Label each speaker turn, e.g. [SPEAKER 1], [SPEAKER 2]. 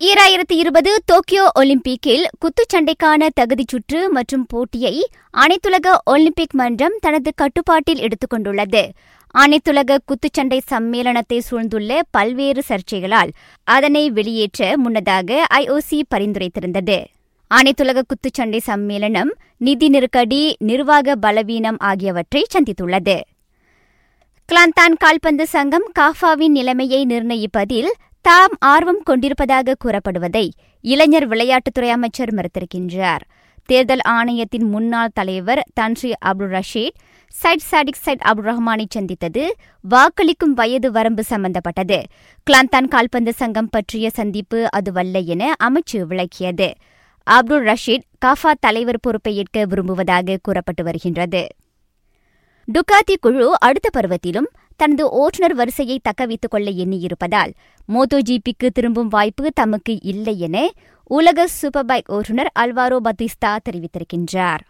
[SPEAKER 1] ஈராயிரத்தி இருபது டோக்கியோ ஒலிம்பிக்கில் குத்துச்சண்டைக்கான தகுதிச் சுற்று மற்றும் போட்டியை அனைத்துலக ஒலிம்பிக் மன்றம் தனது கட்டுப்பாட்டில் எடுத்துக்கொண்டுள்ளது. அனைத்துலக குத்துச்சண்டை சம்மேளனத்தை சூழ்ந்துள்ள பல்வேறு சர்ச்சைகளால் அதனை வெளியேற்ற முன்னதாக ஐஓசி பரிந்துரைத்திருந்தது. அனைத்துலக குத்துச்சண்டை சம்மேளனம் நிதி நெருக்கடி நிர்வாக பலவீனம் ஆகியவற்றை சந்தித்துள்ளது. கிளாந்தான் கால்பந்து சங்கம் காஃபாவின் நிலைமையை நிர்ணயிப்பதில் தாம் ஆர்வம் கொண்டிருப்பதாக கூறப்படுவதை இளைஞர் விளையாட்டுத்துறை அமைச்சர் மறுத்திருக்கின்றார். தேர்தல் ஆணையத்தின் முன்னாள் தலைவர் Tan Sri Abdul Rashid Syed Sadiq Syed Abdul ரஹ்மானை சந்தித்தது வாக்களிக்கும் வயது வரம்பு சம்பந்தப்பட்டது. கிளாந்தான் கால்பந்து சங்கம் பற்றிய சந்திப்பு அதுவல்ல என அமைச்சு விளக்கியது. அப்துல் ரஷீத் காஃபா தலைவர் பொறுப்பை ஏற்க விரும்புவதாக கூறப்பட்டு வருகின்றது. டுகாத்தி குழு அடுத்த பருவத்திலும் தனது ஓட்டுநர் வரிசையை தக்கவைத்துக் கொள்ள எண்ணியிருப்பதால் மோட்டோ ஜிபிக்கு திரும்பும் வாய்ப்பு தமக்கு இல்லை என உலக சூப்பர் பைக் ஓட்டுநர் அல்வாரோ பத்திஸ்தா தெரிவித்திருக்கின்றார்.